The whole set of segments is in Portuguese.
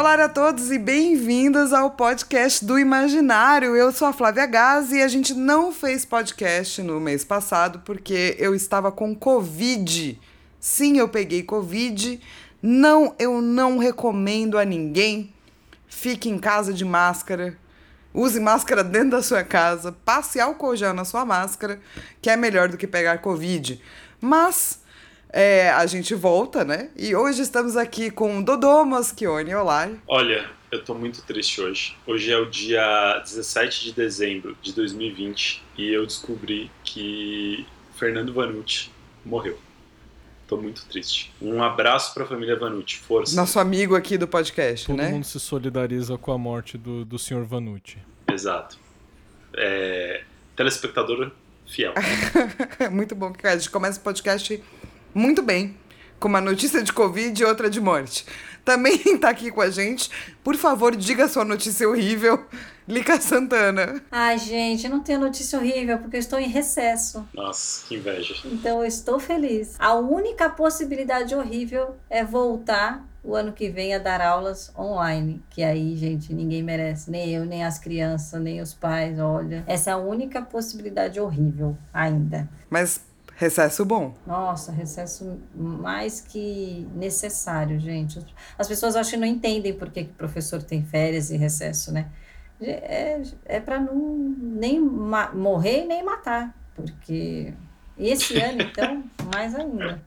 Olá a todos e bem-vindos ao podcast do Imaginário. Eu sou a Flávia Gazi e a gente não fez podcast no mês passado porque eu estava com Covid. Sim, eu peguei Covid. Não, eu não recomendo a ninguém. Fique em casa de máscara. Use máscara dentro da sua casa. Passe álcool gel na sua máscara, que é melhor do que pegar Covid. Mas é, a gente volta, né? E hoje estamos aqui com Dodô Moschione. Olá. Olha, eu tô muito triste hoje. Hoje é o dia 17 de dezembro de 2020 e eu descobri que Fernando Vanucci morreu. Tô muito triste. Um abraço pra família Vanucci, força. Nosso amigo aqui do podcast, Todo né? mundo se solidariza com a morte do, do Sr. Vanucci. Exato. É... Telespectador fiel. muito bom que a gente começa o podcast muito bem, com uma notícia de Covid e outra de morte. Também está aqui com a gente. Por favor, diga sua notícia horrível, Lica Santana. Ai, gente, eu não tenho notícia horrível porque eu estou em recesso. Nossa, que inveja. Então eu estou feliz. A única possibilidade horrível é voltar o ano que vem a dar aulas online. Que aí, gente, ninguém merece. Nem eu, nem as crianças, nem os pais. Olha, essa é a única possibilidade horrível ainda. Mas Recesso bom. Nossa, recesso mais que necessário, gente. As pessoas acho que não entendem por que, que o professor tem férias e recesso, né? É, é para não nem morrer nem matar, porque esse ano, então, mais ainda.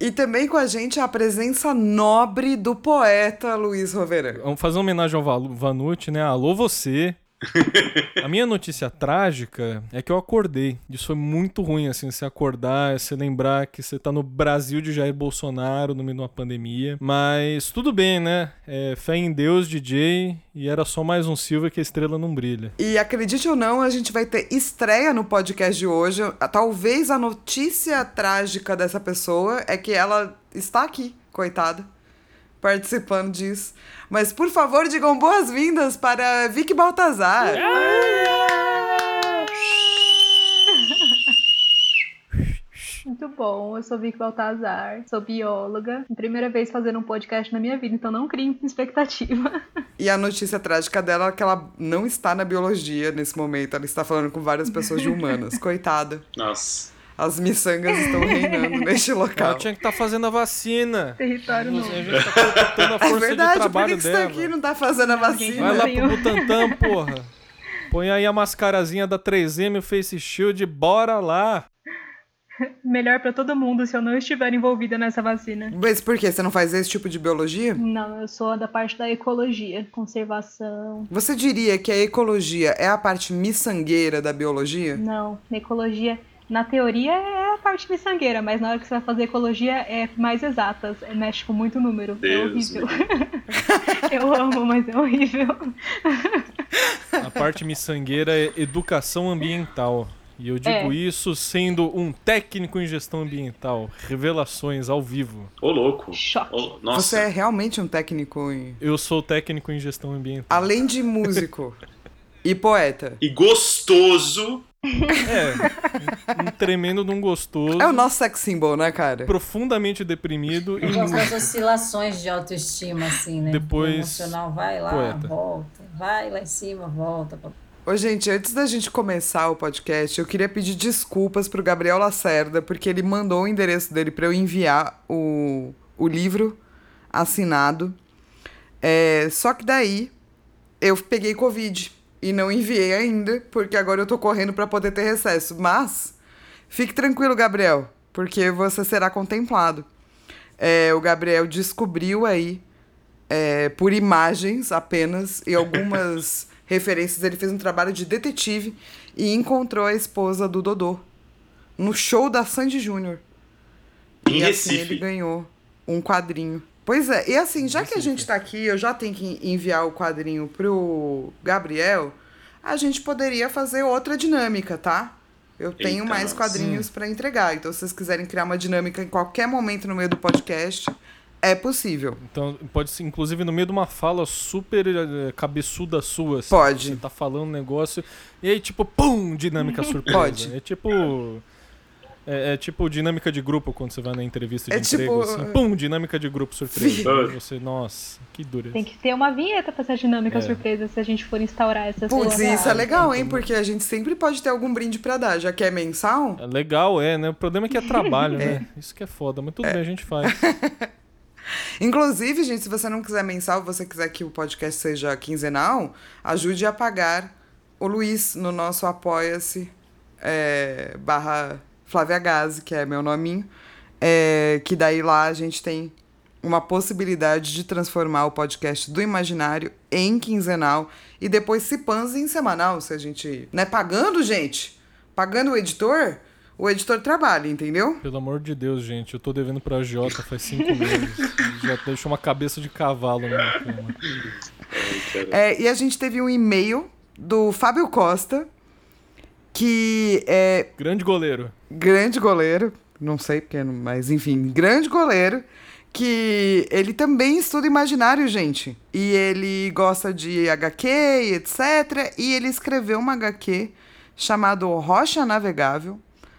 E também com a gente a presença nobre do poeta Luiz Roverã. Vamos fazer uma homenagem ao Vanucci, né? Alô você, a minha notícia trágica é que eu acordei. Isso foi muito ruim, assim, você acordar, você lembrar que você tá no Brasil de Jair Bolsonaro no meio de uma pandemia. Mas tudo bem, né? É, fé em Deus, DJ, e era só mais um Silva que a estrela não brilha. E acredite ou não, a gente vai ter estreia no podcast de hoje. Talvez a notícia trágica dessa pessoa é que ela está aqui, coitada participando disso. Mas, por favor, digam boas-vindas para Vicky Baltazar. Muito bom, eu sou Vicky Baltazar, sou bióloga, primeira vez fazendo um podcast na minha vida, então não crie expectativa. E a notícia trágica dela é que ela não está na biologia nesse momento, ela está falando com várias pessoas de humanas, coitada. Nossa. As miçangas estão reinando neste local. Ela tinha que estar tá fazendo a vacina. Território novo. A gente tá a força é verdade, de trabalho por que, que dela. você tá aqui não tá fazendo a vacina? Vai lá pro Butantan, porra. Põe aí a mascarazinha da 3M, o Face Shield, bora lá. Melhor para todo mundo se eu não estiver envolvida nessa vacina. Mas por quê? Você não faz esse tipo de biologia? Não, eu sou da parte da ecologia, conservação. Você diria que a ecologia é a parte miçangueira da biologia? Não, na ecologia na teoria é a parte miçangueira, mas na hora que você vai fazer ecologia é mais exatas, é, mexe com muito número. É Deus é horrível. Eu amo, mas é horrível. A parte miçangueira é educação ambiental. E eu digo é. isso sendo um técnico em gestão ambiental. Revelações ao vivo. Ô, louco. Choque. Oh, nossa. Você é realmente um técnico em. Eu sou técnico em gestão ambiental. Além de músico e poeta. E gostoso. É, um tremendo de um gostoso. É o nosso sex symbol, né, cara? Profundamente deprimido. Gosto das oscilações de autoestima, assim, né? Depois. O emocional vai lá, poeta. volta. Vai lá em cima, volta. Ô, gente, antes da gente começar o podcast, eu queria pedir desculpas pro Gabriel Lacerda, porque ele mandou o endereço dele para eu enviar o, o livro assinado. É, só que daí eu peguei Covid e não enviei ainda, porque agora eu tô correndo para poder ter recesso. Mas fique tranquilo, Gabriel, porque você será contemplado. É, o Gabriel descobriu aí, é, por imagens apenas e algumas referências, ele fez um trabalho de detetive e encontrou a esposa do Dodô no show da Sandy Júnior. Em e Recife. assim ele ganhou um quadrinho. Pois é, e assim, já que a gente tá aqui, eu já tenho que enviar o quadrinho pro Gabriel, a gente poderia fazer outra dinâmica, tá? Eu tenho Eita, mais quadrinhos para entregar. Então, se vocês quiserem criar uma dinâmica em qualquer momento no meio do podcast, é possível. Então, pode ser, inclusive, no meio de uma fala super uh, cabeçuda sua. Assim, pode. Você tá falando um negócio, e aí, tipo, pum, dinâmica surpresa. Pode. É tipo É, é, tipo dinâmica de grupo quando você vai na entrevista de É emprego, tipo- assim. Pum, dinâmica de grupo surpresa. Você, nossa, que dureza. Tem que ter uma vinheta pra essa dinâmica É. surpresa se a gente for instaurar essas Putz, coisas. isso é legal, hein? Porque a gente sempre pode ter algum brinde pra dar. Já que é mensal, É legal, é, né? O problema é que é trabalho, né? Isso que é foda, mas tudo bem, a gente faz. Inclusive, gente, se você não quiser mensal, você quiser que o podcast seja quinzenal, ajude a pagar o Luiz no nosso apoia-se é, barra Flávia Gazi, que é meu nominho. É, que daí lá a gente tem uma possibilidade de transformar o podcast do imaginário em quinzenal e depois se panza em semanal, se a gente... Né, pagando, gente, pagando o editor, o editor trabalha, entendeu? Pelo amor de Deus, gente, eu tô devendo pra Jota faz cinco meses. Já deixou uma cabeça de cavalo na minha cama. É, e a gente teve um e-mail do Fábio Costa, que é Grande goleiro. grande goleiro, não sei porque, mas enfim, grande goleiro, que ele também estuda imaginário, gente. E ele gosta de HQ e etc. E ele escreveu uma HQ chamado Rocha Navegável,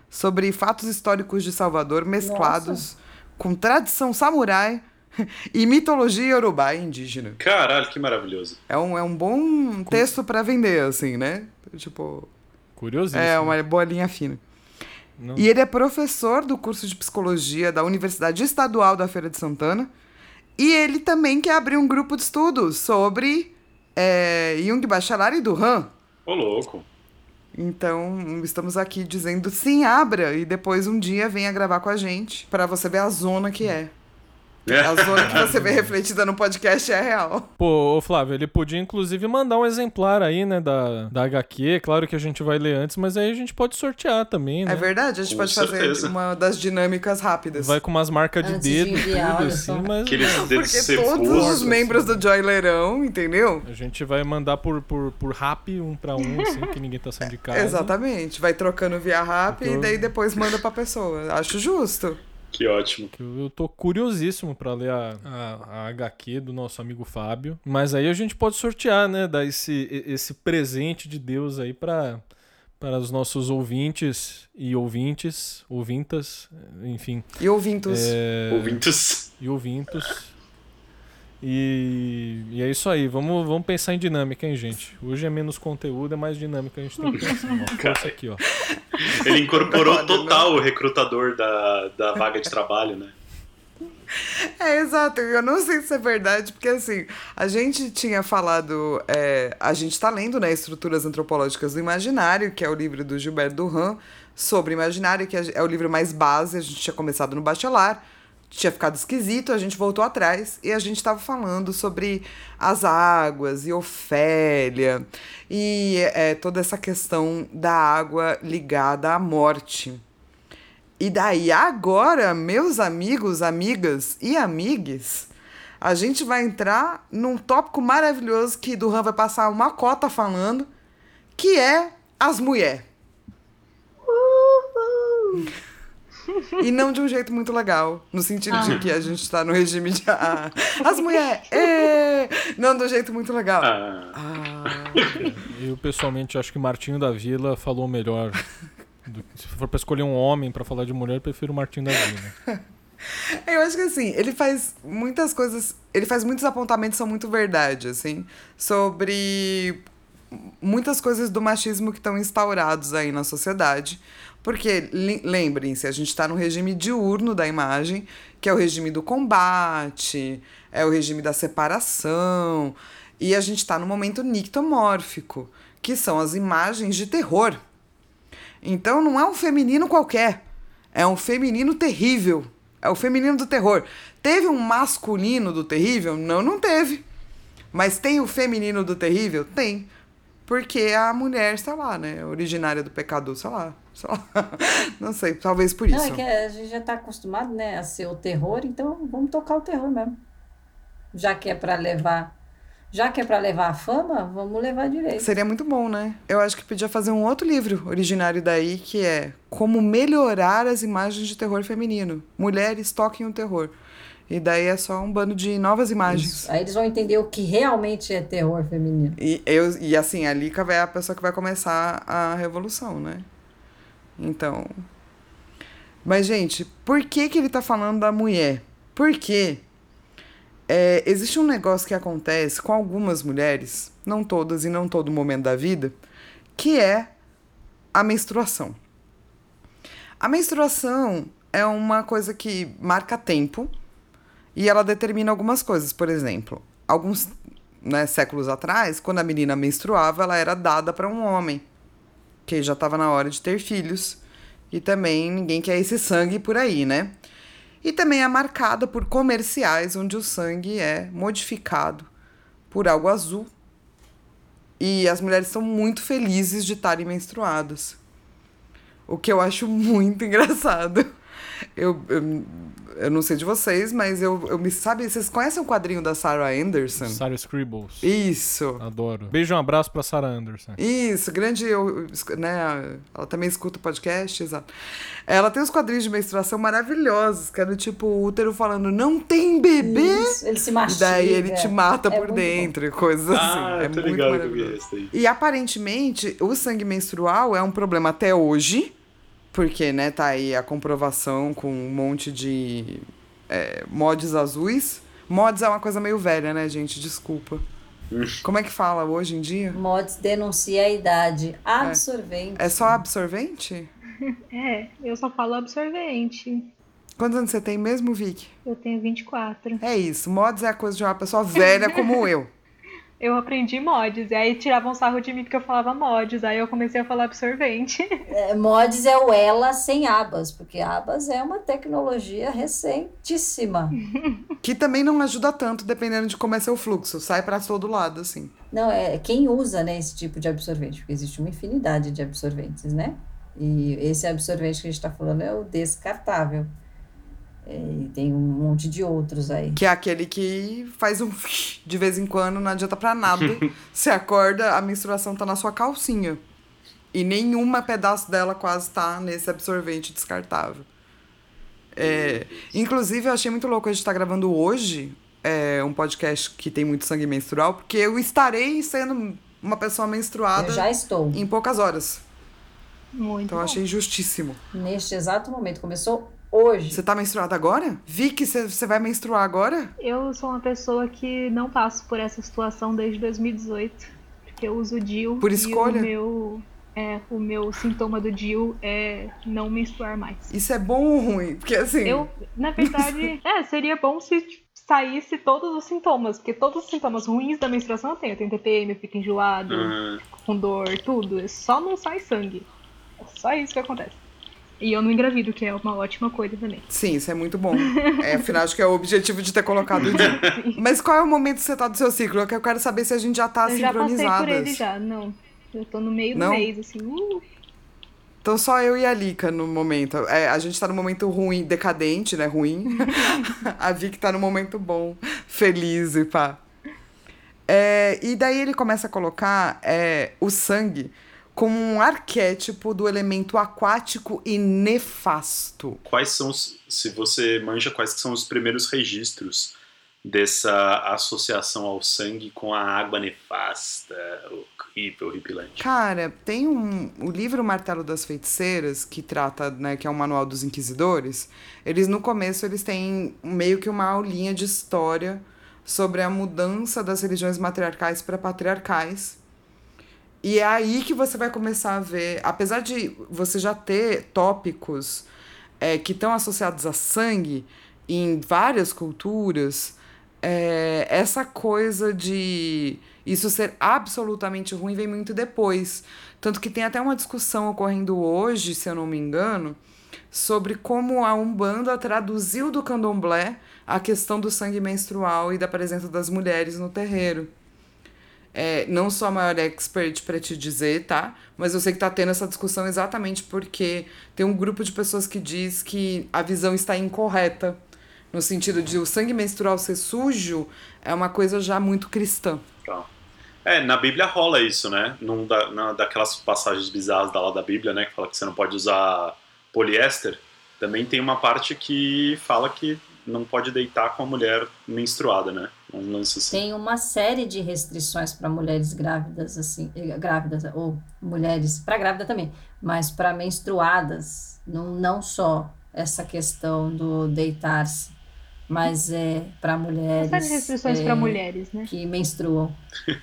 sobre fatos históricos de Salvador mesclados com tradição samurai e mitologia iorubá e indígena. Caralho, que maravilhoso. É um, é um bom texto pra vender, assim, né? Tipo, Curiosíssimo. é uma boa linha fina. Não- E ele é professor do curso de psicologia da Universidade Estadual da Feira de Santana. E ele também quer abrir um grupo de estudos sobre é, Jung Bachelard e Duran. Ô, louco. Então, estamos aqui dizendo sim, abra. E depois um dia venha gravar com a gente. Pra você ver a zona que é. A zona que você vê refletida no podcast é real. Pô, ô Flávio, ele podia inclusive mandar um exemplar aí, né, da, da HQ. Claro que a gente vai ler antes, mas aí a gente pode sortear também, né? É verdade, a gente Com pode certeza. fazer uma das dinâmicas rápidas. Vai com umas marcas de Antes de dedo e enviar, tudo, assim, mas. Aqueles dedos Porque todos cebosos. os membros do Joy Leirão, entendeu? A gente vai mandar por, por, por rap, um pra um, assim, que ninguém tá saindo de casa. Exatamente. Vai trocando via rap e daí depois manda pra pessoa. Acho justo. Que ótimo. Eu eu tô curiosíssimo pra ler a, a, a HQ do nosso amigo Fábio. Mas aí a gente pode sortear, né? Dar esse, esse presente de Deus aí pra, para os nossos ouvintes e ouvintes, ouvintas, enfim. E ouvintos. É, Ouvintes. e ouvintos. E, e é isso aí. Vamos, vamos pensar em dinâmica, hein, gente? Hoje é menos conteúdo, é mais dinâmica. A gente tem que pensar. Ó, aqui, ó. Ele incorporou total o recrutador da, da vaga de trabalho, né? É, exato. Eu não sei se é verdade, porque assim, a gente tinha falado. é, a gente tá lendo, né, Estruturas Antropológicas do Imaginário, que é o livro do Gilberto Duran, sobre imaginário, que é o livro mais base. A gente tinha começado no Bachelor, tinha ficado esquisito, a gente voltou atrás e a gente tava falando sobre as águas e Ofélia e é, toda essa questão da água ligada à morte. E daí, agora, meus amigos, amigas e amigues, a gente vai entrar num tópico maravilhoso que Duran vai passar uma cota falando, que é as mulheres. E não de um jeito muito legal, no sentido de que a gente tá no regime de. Ah, as mulheres! ê! Não de um jeito muito legal. Ah, Ah, Eu pessoalmente acho que Martinho da Vila falou melhor. Do- se for pra escolher um homem pra falar de mulher, eu prefiro o Martinho da Vila. Eu acho que assim, ele faz muitas coisas. Ele faz muitos apontamentos que são muito verdade, assim, sobre muitas coisas do machismo que estão instaurados aí na sociedade. Porque, le- lembrem-se, a gente está no regime diurno da imagem, que é o regime do combate, é o regime da separação, e a gente está no momento nictomórfico, que são as imagens de terror. Então não é um feminino qualquer, é um feminino terrível. É o feminino do terror. Teve um masculino do terrível? Não, não teve. Mas tem o feminino do terrível? Tem. Porque a mulher, sei lá, né? Originária do pecado, sei lá. Sei lá. Não sei, talvez por isso. Não, é que a gente já está acostumado, né, a ser o terror, então vamos tocar o terror mesmo. Já que é para levar, já que é para levar a fama, vamos levar direito. Seria muito bom, né? Eu acho que podia fazer um outro livro originário daí, que é Como Melhorar as Imagens de Terror Feminino. Mulheres toquem o terror. E daí é só um bando de novas imagens. Isso. Aí eles vão entender o que realmente é terror feminino. E, eu, e assim, a Lika é a pessoa que vai começar a revolução, né? Então. Mas, gente, por que, que ele tá falando da mulher? Porque é, existe um negócio que acontece com algumas mulheres, não todas e não todo momento da vida, que é a menstruação. A menstruação é uma coisa que marca tempo e ela determina algumas coisas. Por exemplo, alguns né, séculos atrás, quando a menina menstruava, ela era dada para um homem, que já estava na hora de ter filhos. E também ninguém quer esse sangue por aí, né? E também é marcada por comerciais onde o sangue é modificado por algo azul. E as mulheres são muito felizes de estarem menstruadas. O que eu acho muito engraçado. Eu, eu, eu não sei de vocês, mas eu, eu me sabe, vocês conhecem o quadrinho da Sarah Anderson? Sarah Scribbles. Isso. Adoro. Beijo e um abraço pra Sarah Anderson. Isso, grande, eu, né, ela também escuta o podcast, exato. Ela tem uns quadrinhos de menstruação maravilhosos, que é do tipo o útero falando, não tem bebê? Isso, ele se. E daí ele te mata É por dentro, e coisas assim. Ah, é tô muito ligado que eu vi maravilhoso. E aparentemente, o sangue menstrual é um problema até hoje, porque, né, tá aí a comprovação com um monte de é, mods azuis. Mods é uma coisa meio velha, né, gente? Desculpa. Como é que fala hoje em dia? Mods denuncia a idade. Absorvente. É só absorvente? É, eu só falo absorvente. Quantos anos você tem mesmo, Vicky? Eu tenho 24. É isso. Mods é a coisa de uma pessoa velha como eu. Eu aprendi mods, e aí tiravam sarro de mim porque eu falava mods, aí eu comecei a falar absorvente. É, mods é o ela sem abas, porque abas é uma tecnologia recentíssima. Que também não ajuda tanto, dependendo de como é seu fluxo. Sai pra todo lado, assim. Não, é quem usa né, esse tipo de absorvente, porque existe uma infinidade de absorventes, né? E esse absorvente que a gente está falando é o descartável. É, e tem um monte de outros aí. Que é aquele que faz um de vez em quando, não adianta pra nada. Você acorda, a menstruação tá na sua calcinha. E nenhuma pedaço dela quase tá nesse absorvente descartável. É, inclusive, eu achei muito louco a gente tá gravando hoje é, um podcast que tem muito sangue menstrual, porque eu estarei sendo uma pessoa menstruada Eu já estou. em poucas horas. Muito Então eu bom. achei justíssimo. Neste exato momento. Começou hoje. Você tá menstruada agora? Vicky, você você vai menstruar agora? Eu sou uma pessoa que não passo por essa situação desde 2018, porque eu uso DIU. Por escolha? E o meu, é, o meu sintoma do DIU é não menstruar mais. Isso é bom ou ruim? Porque assim. Eu, na verdade, é, seria bom se saísse todos os sintomas, porque todos os sintomas ruins da menstruação eu tenho. Eu tenho TPM, eu fico enjoado, Ah, com dor, tudo. Só não sai sangue. É só isso que acontece. E eu não engravido, que é uma ótima coisa também. Sim, isso é muito bom. É, afinal, acho que é o objetivo de ter colocado o dia. Mas qual é o momento que você tá do seu ciclo? É eu quero saber se a gente já tá eu já passei sincronizadas. por ele já, não. Eu tô no meio Não? do mês, assim. Uh, Então só eu e a Lika no momento. É, a gente tá no momento ruim, decadente, né? Ruim. a Vicky tá no momento bom, feliz e pá. É, e daí ele começa a colocar é, o sangue como um arquétipo do elemento aquático e nefasto. quais são os, se você manja quais são os primeiros registros dessa associação ao sangue com a água nefasta, horrível, horripilante? Cara, tem um, o livro Martelo das Feiticeiras, que trata, né, que é o manual dos inquisidores. Eles no começo eles têm meio que uma aulinha de história sobre a mudança das religiões matriarcais para patriarcais. E é aí que você vai começar a ver, apesar de você já ter tópicos é, que estão associados a sangue em várias culturas, é, essa coisa de isso ser absolutamente ruim vem muito depois. Tanto que tem até uma discussão ocorrendo hoje, se eu não me engano, sobre como a Umbanda traduziu do candomblé a questão do sangue menstrual e da presença das mulheres no terreiro. É, não sou a maior expert para te dizer, tá? Mas eu sei que tá tendo essa discussão exatamente porque tem um grupo de pessoas que diz que a visão está incorreta. No sentido de o sangue menstrual ser sujo é uma coisa já muito cristã. Tá. É, na Bíblia rola isso, né? Num da, na, daquelas passagens bizarras da lá da Bíblia, né? Que fala que você não pode usar poliéster. Também tem uma parte que fala que não pode deitar com a mulher menstruada, né? Um lance assim. Tem uma série de restrições para mulheres grávidas, assim, eh, grávidas, ou mulheres, para grávida também, mas para menstruadas, não, não só essa questão do deitar-se, mas é para mulheres. Várias restrições é, para mulheres, né? Que menstruam.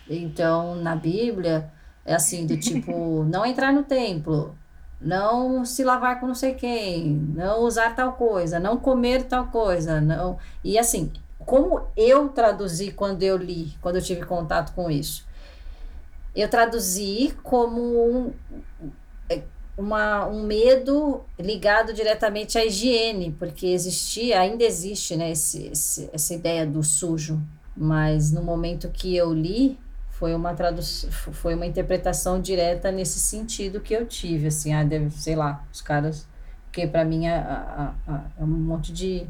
Então, na Bíblia, é assim, do tipo, não entrar no templo, não se lavar com não sei quem, não usar tal coisa, não comer tal coisa, não. E assim, como eu traduzi quando eu li, quando eu tive contato com isso? Eu traduzi como um, uma, um medo ligado diretamente à higiene, porque existia, ainda existe né, esse, esse, essa ideia do sujo, mas no momento que eu li, foi uma tradução, foi uma interpretação direta nesse sentido que eu tive, assim, ah, deve, sei lá, os caras, porque para mim é, é, é, um monte de,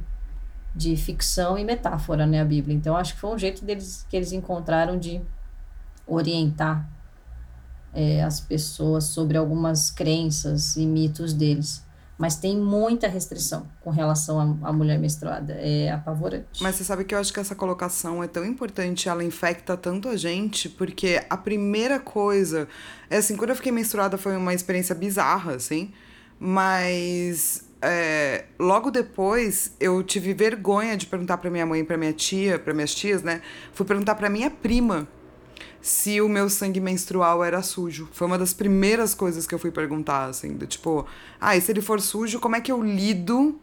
de ficção e metáfora, né, a Bíblia. Então acho que foi um jeito deles que eles encontraram de orientar é, as pessoas sobre algumas crenças e mitos deles mas tem muita restrição com relação à, mulher menstruada. É apavorante. Mas você sabe que eu acho que essa colocação é tão importante, ela infecta tanto a gente, porque a primeira coisa. É assim, quando eu fiquei menstruada foi uma experiência bizarra, assim, mas. É, logo depois eu tive vergonha de perguntar para minha mãe, para minha tia, para minhas tias, né? Fui perguntar para minha prima se o meu sangue menstrual era sujo. Foi uma das primeiras coisas que eu fui perguntar, assim, do tipo, ah, e se ele for sujo, como é que eu lido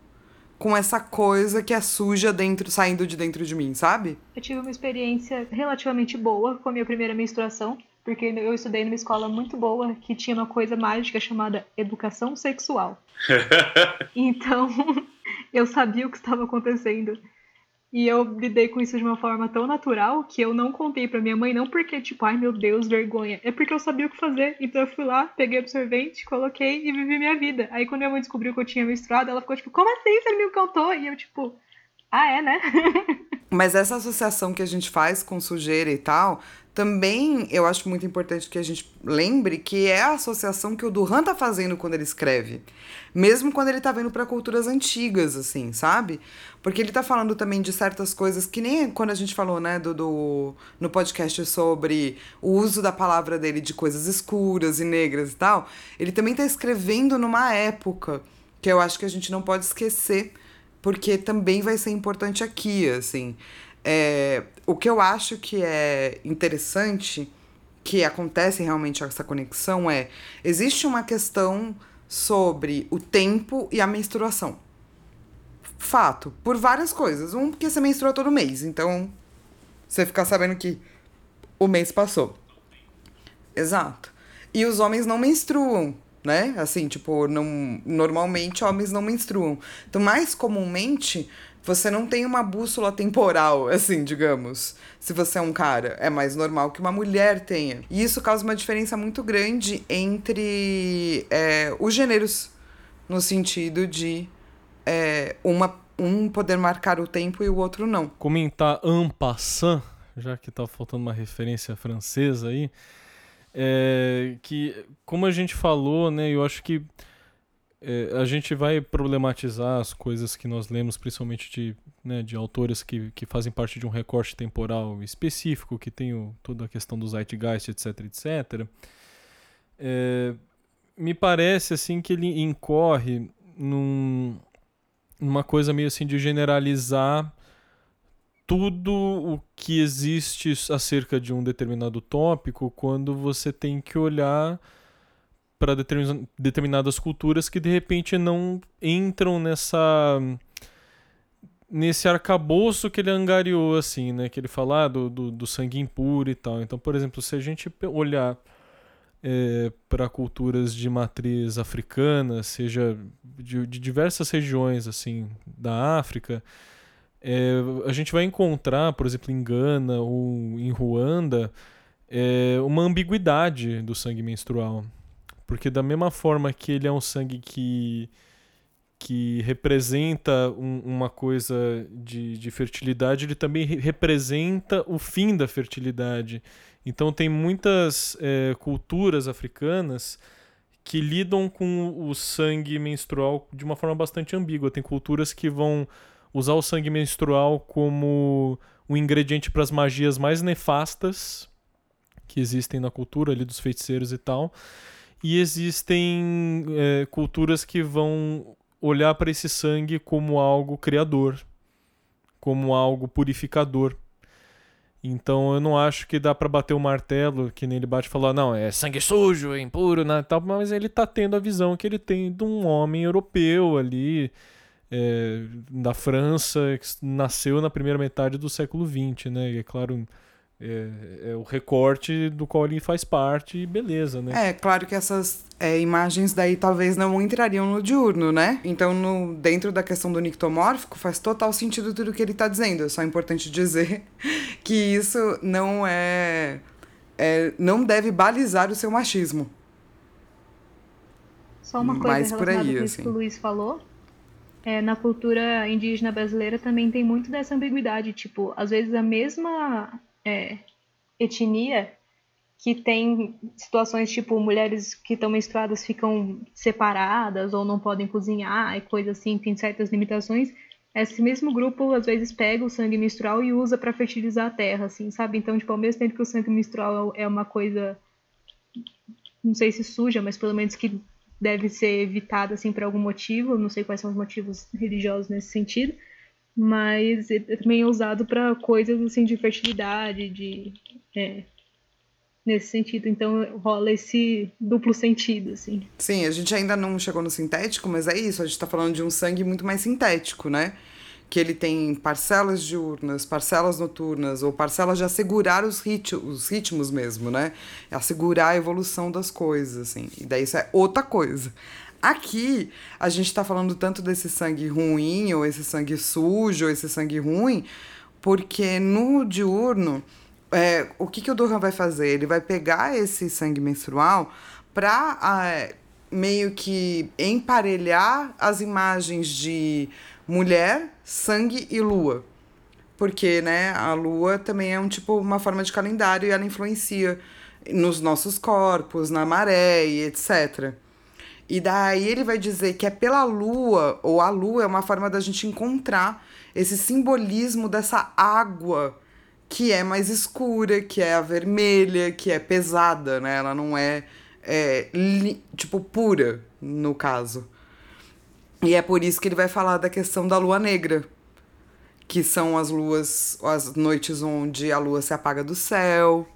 com essa coisa que é suja dentro, saindo de dentro de mim, sabe? Eu tive uma experiência relativamente boa com a minha primeira menstruação, porque eu estudei numa escola muito boa que tinha uma coisa mágica chamada educação sexual. então, eu sabia o que estava acontecendo. E eu lidei com isso de uma forma tão natural que eu não contei pra minha mãe, não porque, tipo, ai meu Deus, vergonha. É porque eu sabia o que fazer. Então eu fui lá, peguei absorvente, coloquei e vivi minha vida. Aí quando minha mãe descobriu que eu tinha menstruado, ela ficou tipo, como assim você me contou? E eu, tipo, ah, é, né? Mas essa associação que a gente faz com sujeira e tal, também eu acho muito importante que a gente lembre que é a associação que o Duran tá fazendo quando ele escreve. Mesmo quando ele tá vendo para culturas antigas, assim, sabe? Porque ele tá falando também de certas coisas que nem quando a gente falou, né, do, do no podcast sobre o uso da palavra dele de coisas escuras e negras e tal. Ele também tá escrevendo numa época que eu acho que a gente não pode esquecer, porque também vai ser importante aqui, assim. É, o que eu acho que é interessante, que acontece realmente essa conexão, é: existe uma questão sobre o tempo e a menstruação. Fato. Por várias coisas. Um, porque você menstrua todo mês. Então, você fica sabendo que o mês passou. Exato. E os homens não menstruam, né? Assim, tipo, não, normalmente homens não menstruam. Então, mais comumente, você não tem uma bússola temporal, assim, digamos. Se você é um cara, é mais normal que uma mulher tenha. E isso causa uma diferença muito grande entre é, os gêneros, no sentido de é, uma, um poder marcar o tempo e o outro não. Comentar en passant, já que tá faltando uma referência francesa aí, é, que, como a gente falou, né, eu acho que é, a gente vai problematizar as coisas que nós lemos, principalmente de, né, de autores que, que fazem parte de um recorte temporal específico, que tem o, toda a questão do zeitgeist, etc, etc. É, me parece assim que ele incorre num, numa coisa meio assim de generalizar tudo o que existe acerca de um determinado tópico quando você tem que olhar para determinadas culturas que de repente não entram nessa nesse arcabouço que ele angariou assim, né, que ele fala ah, do, do, do sangue impuro e tal. Então, por exemplo, se a gente olhar é, para culturas de matriz africana, seja de, de, diversas regiões assim da África, é, a gente vai encontrar, por exemplo, em Gana ou em Ruanda, é, uma ambiguidade do sangue menstrual. Porque da mesma forma que ele é um sangue que, que representa um, uma coisa de, de fertilidade, ele também re representa o fim da fertilidade. Então tem muitas é, culturas africanas que lidam com o sangue menstrual de uma forma bastante ambígua. Tem culturas que vão usar o sangue menstrual como um ingrediente para as magias mais nefastas que existem na cultura ali dos feiticeiros e tal. E existem é, culturas que vão olhar para esse sangue como algo criador, como algo purificador. Então eu não acho que dá para bater o martelo que nem ele bate e falar, não, é sangue sujo, é impuro, né, tal, mas ele tá tendo a visão que ele tem de um homem europeu ali, é, da França, que nasceu na primeira metade do século XX, né, e é claro, é, é, o recorte do qual ele faz parte e beleza, né? É, claro que essas é, imagens daí talvez não entrariam no diurno, né? Então, no, dentro da questão do nictomórfico, faz total sentido tudo que ele está dizendo. É só importante dizer que isso não é, é não deve balizar o seu machismo. Só uma coisa Mais relacionada por aí, com isso assim. que o Luiz falou. É, na cultura indígena brasileira também tem muito dessa ambiguidade. Tipo, às vezes a mesma é, etnia que tem situações tipo mulheres que estão menstruadas ficam separadas ou não podem cozinhar e coisa assim, tem certas limitações. Esse mesmo grupo às vezes pega o sangue menstrual e usa para fertilizar a terra, assim, sabe? Então, tipo, ao mesmo tempo que o sangue menstrual é uma coisa não sei se suja, mas pelo menos que deve ser evitada assim por algum motivo, não sei quais são os motivos religiosos nesse sentido mas é também é usado para coisas assim de fertilidade, de é, nesse sentido. Então rola esse duplo sentido, assim. Sim, a gente ainda não chegou no sintético, mas é isso. A gente está falando de um sangue muito mais sintético, né? Que ele tem parcelas diurnas, parcelas noturnas, ou parcelas de assegurar os, rit os ritmos mesmo, né? Assegurar a evolução das coisas, assim. E daí isso é outra coisa. Aqui, a gente está falando tanto desse sangue ruim, ou esse sangue sujo, ou esse sangue ruim, porque no diurno, é, o que, que o Durham vai fazer? Ele vai pegar esse sangue menstrual para é, meio que emparelhar as imagens de mulher, sangue e lua. Porque, né, a lua também é um tipo, uma forma de calendário e ela influencia nos nossos corpos, na maré e etc. E daí ele vai dizer que é pela lua, ou a lua é uma forma da gente encontrar esse simbolismo dessa água que é mais escura, que é a vermelha, que é pesada, né? Ela não é, é tipo pura, no caso. E é por isso que ele vai falar da questão da lua negra, que são as luas, as noites onde a lua se apaga do céu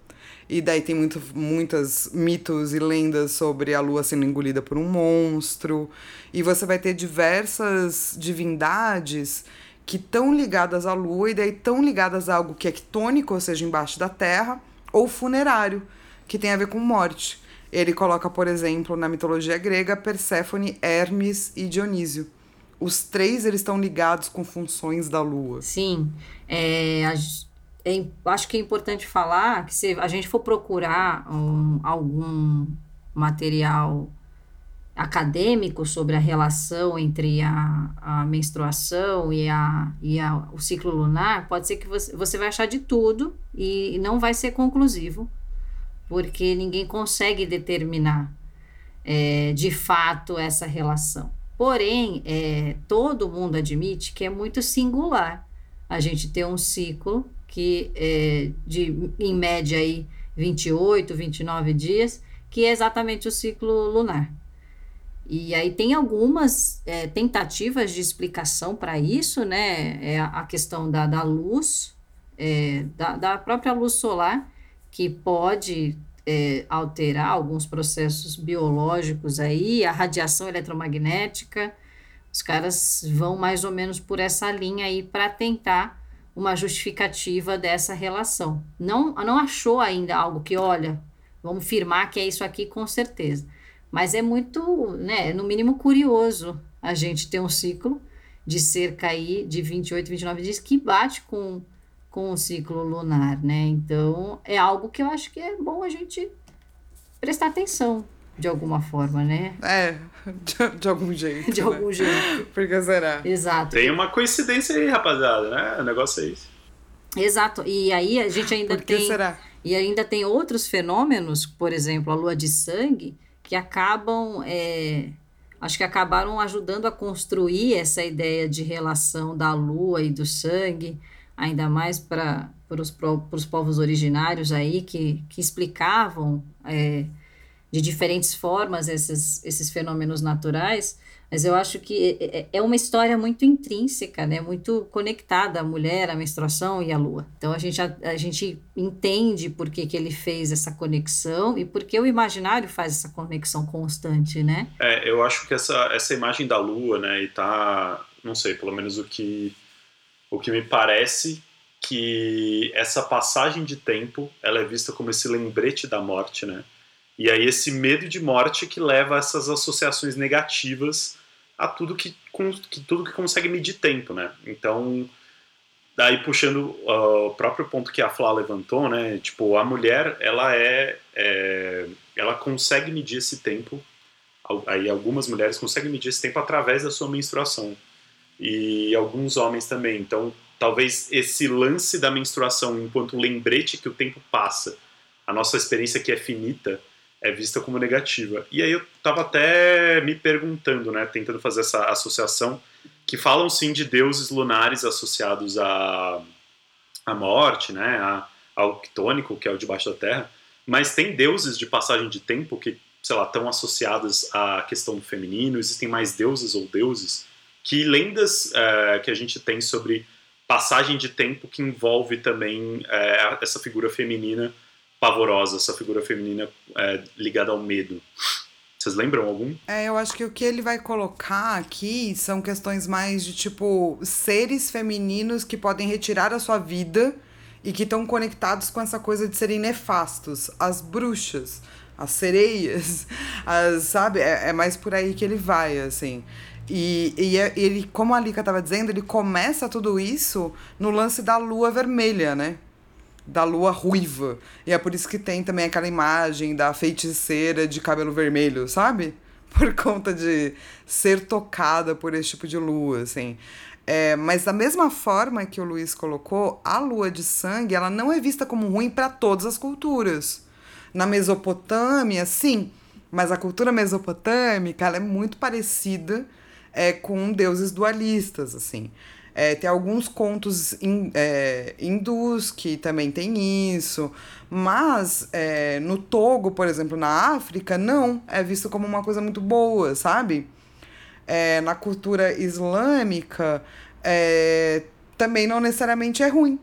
e daí tem muito, muitas mitos e lendas sobre a lua sendo engolida por um monstro. E você vai ter diversas divindades que estão ligadas à lua e daí estão ligadas a algo que é ictônico, ou seja, embaixo da terra, ou funerário, que tem a ver com morte. Ele coloca, por exemplo, na mitologia grega, Perséfone, Hermes e Dionísio. Os três eles estão ligados com funções da lua. Sim. É, a é, acho que é importante falar que se a gente for procurar um, algum material acadêmico sobre a relação entre a, a menstruação e, a, e a, o ciclo lunar, pode ser que você, você vai achar de tudo e não vai ser conclusivo, porque ninguém consegue determinar é, de fato essa relação. Porém, é, todo mundo admite que é muito singular a gente ter um ciclo que é de, em média, aí, 28, 29 dias, que é exatamente o ciclo lunar. E aí tem algumas é, tentativas de explicação para isso, né? É a questão da, da luz, é, da, da própria luz solar, que pode é, alterar alguns processos biológicos aí, a radiação eletromagnética. Os caras vão mais ou menos por essa linha aí para tentar uma justificativa dessa relação. Não, não achou ainda algo que, olha, vamos firmar que é isso aqui com certeza. Mas é muito, né, no mínimo curioso a gente ter um ciclo de cerca aí de 28, 29 dias que bate com, com o ciclo lunar, né? Então, é algo que eu acho que é bom a gente prestar atenção de alguma forma, né? É, de, de algum jeito. De né? algum jeito. Porque será? Exato. Tem uma coincidência aí, rapaziada, né? O negócio é isso. Exato. E aí a gente ainda Por que tem. será? E ainda tem outros fenômenos, por exemplo, a lua de sangue, que acabam. É, acho que acabaram ajudando a construir essa ideia de relação da lua e do sangue, ainda mais para os povos originários aí, que, que explicavam. É, de diferentes formas esses, esses fenômenos naturais, mas eu acho que é, é, é uma história muito intrínseca, né? muito conectada a mulher, a menstruação e a lua. Então a gente, a, a gente entende por que, que ele fez essa conexão e por que o imaginário faz essa conexão constante, né? É, eu acho que essa, essa imagem da lua, né, e tá, não sei, pelo menos o que, o que me parece que essa passagem de tempo, ela é vista como esse lembrete da morte, né? E aí esse medo de morte que leva a essas associações negativas a tudo que, que tudo que consegue medir tempo, né? Então, daí puxando uh, o próprio ponto que a Flá levantou, né? Tipo, a mulher, ela é, é, ela consegue medir esse tempo. Aí algumas mulheres conseguem medir esse tempo através da sua menstruação e alguns homens também. Então, talvez esse lance da menstruação enquanto lembrete que o tempo passa, a nossa experiência que é finita, é vista como negativa. E aí eu estava até me perguntando, né, tentando fazer essa associação, que falam sim de deuses lunares associados à, à morte, né, ao quitônico, que é o debaixo da terra, mas tem deuses de passagem de tempo que, sei lá, estão associados à questão do feminino, existem mais deuses ou deuses, que lendas é, que a gente tem sobre passagem de tempo que envolve também é, essa figura feminina pavorosa, essa figura feminina é, ligada ao medo. Vocês lembram algum? É, eu acho que o que ele vai colocar aqui são questões mais de tipo seres femininos que podem retirar a sua vida e que estão conectados com essa coisa de serem nefastos. As bruxas, as sereias, as, sabe? É, é mais por aí que ele vai, assim. E, e é, ele, como a Lika estava dizendo, ele começa tudo isso no lance da lua vermelha, né? Da lua ruiva. E é por isso que tem também aquela imagem da feiticeira de cabelo vermelho, sabe? Por conta de ser tocada por esse tipo de lua, assim. É, mas da mesma forma que o Luiz colocou, a lua de sangue ela não é vista como ruim para todas as culturas. Na Mesopotâmia, sim, mas a cultura mesopotâmica ela é muito parecida é, com deuses dualistas, assim. É, tem alguns contos in, é, hindus que também tem isso, mas é, no Togo, por exemplo, na África, não, é visto como uma coisa muito boa, sabe? É, na cultura islâmica, é, também não necessariamente é ruim.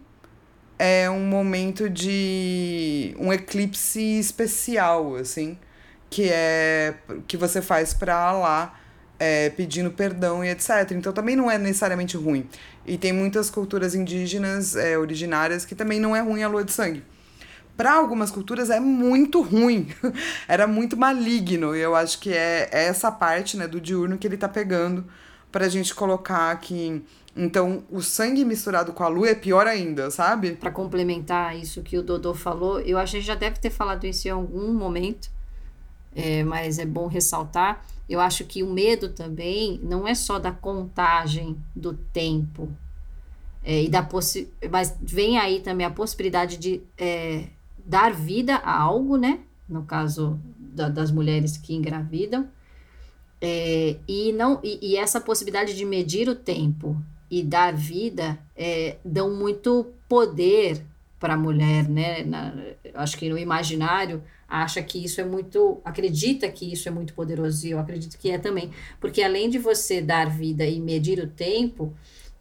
É um momento de um eclipse especial, assim, que é que você faz para Allah é, pedindo perdão e etc. Então também não é necessariamente ruim. E tem muitas culturas indígenas é, originárias que também não é ruim a lua de sangue. Para algumas culturas é muito ruim, era muito maligno. E eu acho que é, essa parte né, do diurno que ele tá pegando para a gente colocar aqui. Então, o sangue misturado com a lua é pior ainda, sabe? Para complementar isso que o Dodô falou, eu acho que já deve ter falado isso em algum momento, é, mas é bom ressaltar eu acho que o medo também não é só da contagem do tempo, é, e da possi mas vem aí também a possibilidade de é, dar vida a algo, né? No caso da, das mulheres que engravidam, é, e, não, e, e, essa possibilidade de medir o tempo e dar vida é, dão muito poder para a mulher, né? Na, acho que no imaginário acha que isso é muito, acredita que isso é muito poderoso e eu acredito que é também, porque além de você dar vida e medir o tempo,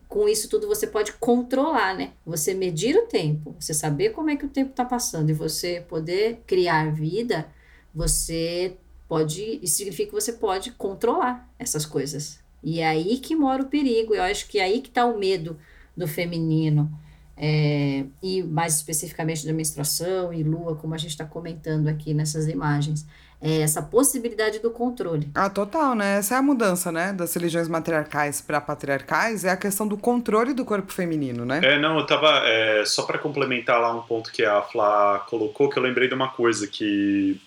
com isso tudo você pode controlar, né? Você medir o tempo, você saber como é que o tempo está passando e você poder criar vida, você pode, isso significa que você pode controlar essas coisas. E é aí que mora o perigo, eu acho que é aí que está o medo do feminino é, e mais especificamente da menstruação e lua, como a gente está comentando aqui nessas imagens. É essa possibilidade do controle. Ah, total, né? Essa é a mudança, né? Das religiões matriarcais para patriarcais, é a questão do controle do corpo feminino, né? É, não, eu tava. É, só para complementar lá um ponto que a Flá colocou, que eu lembrei de uma coisa, que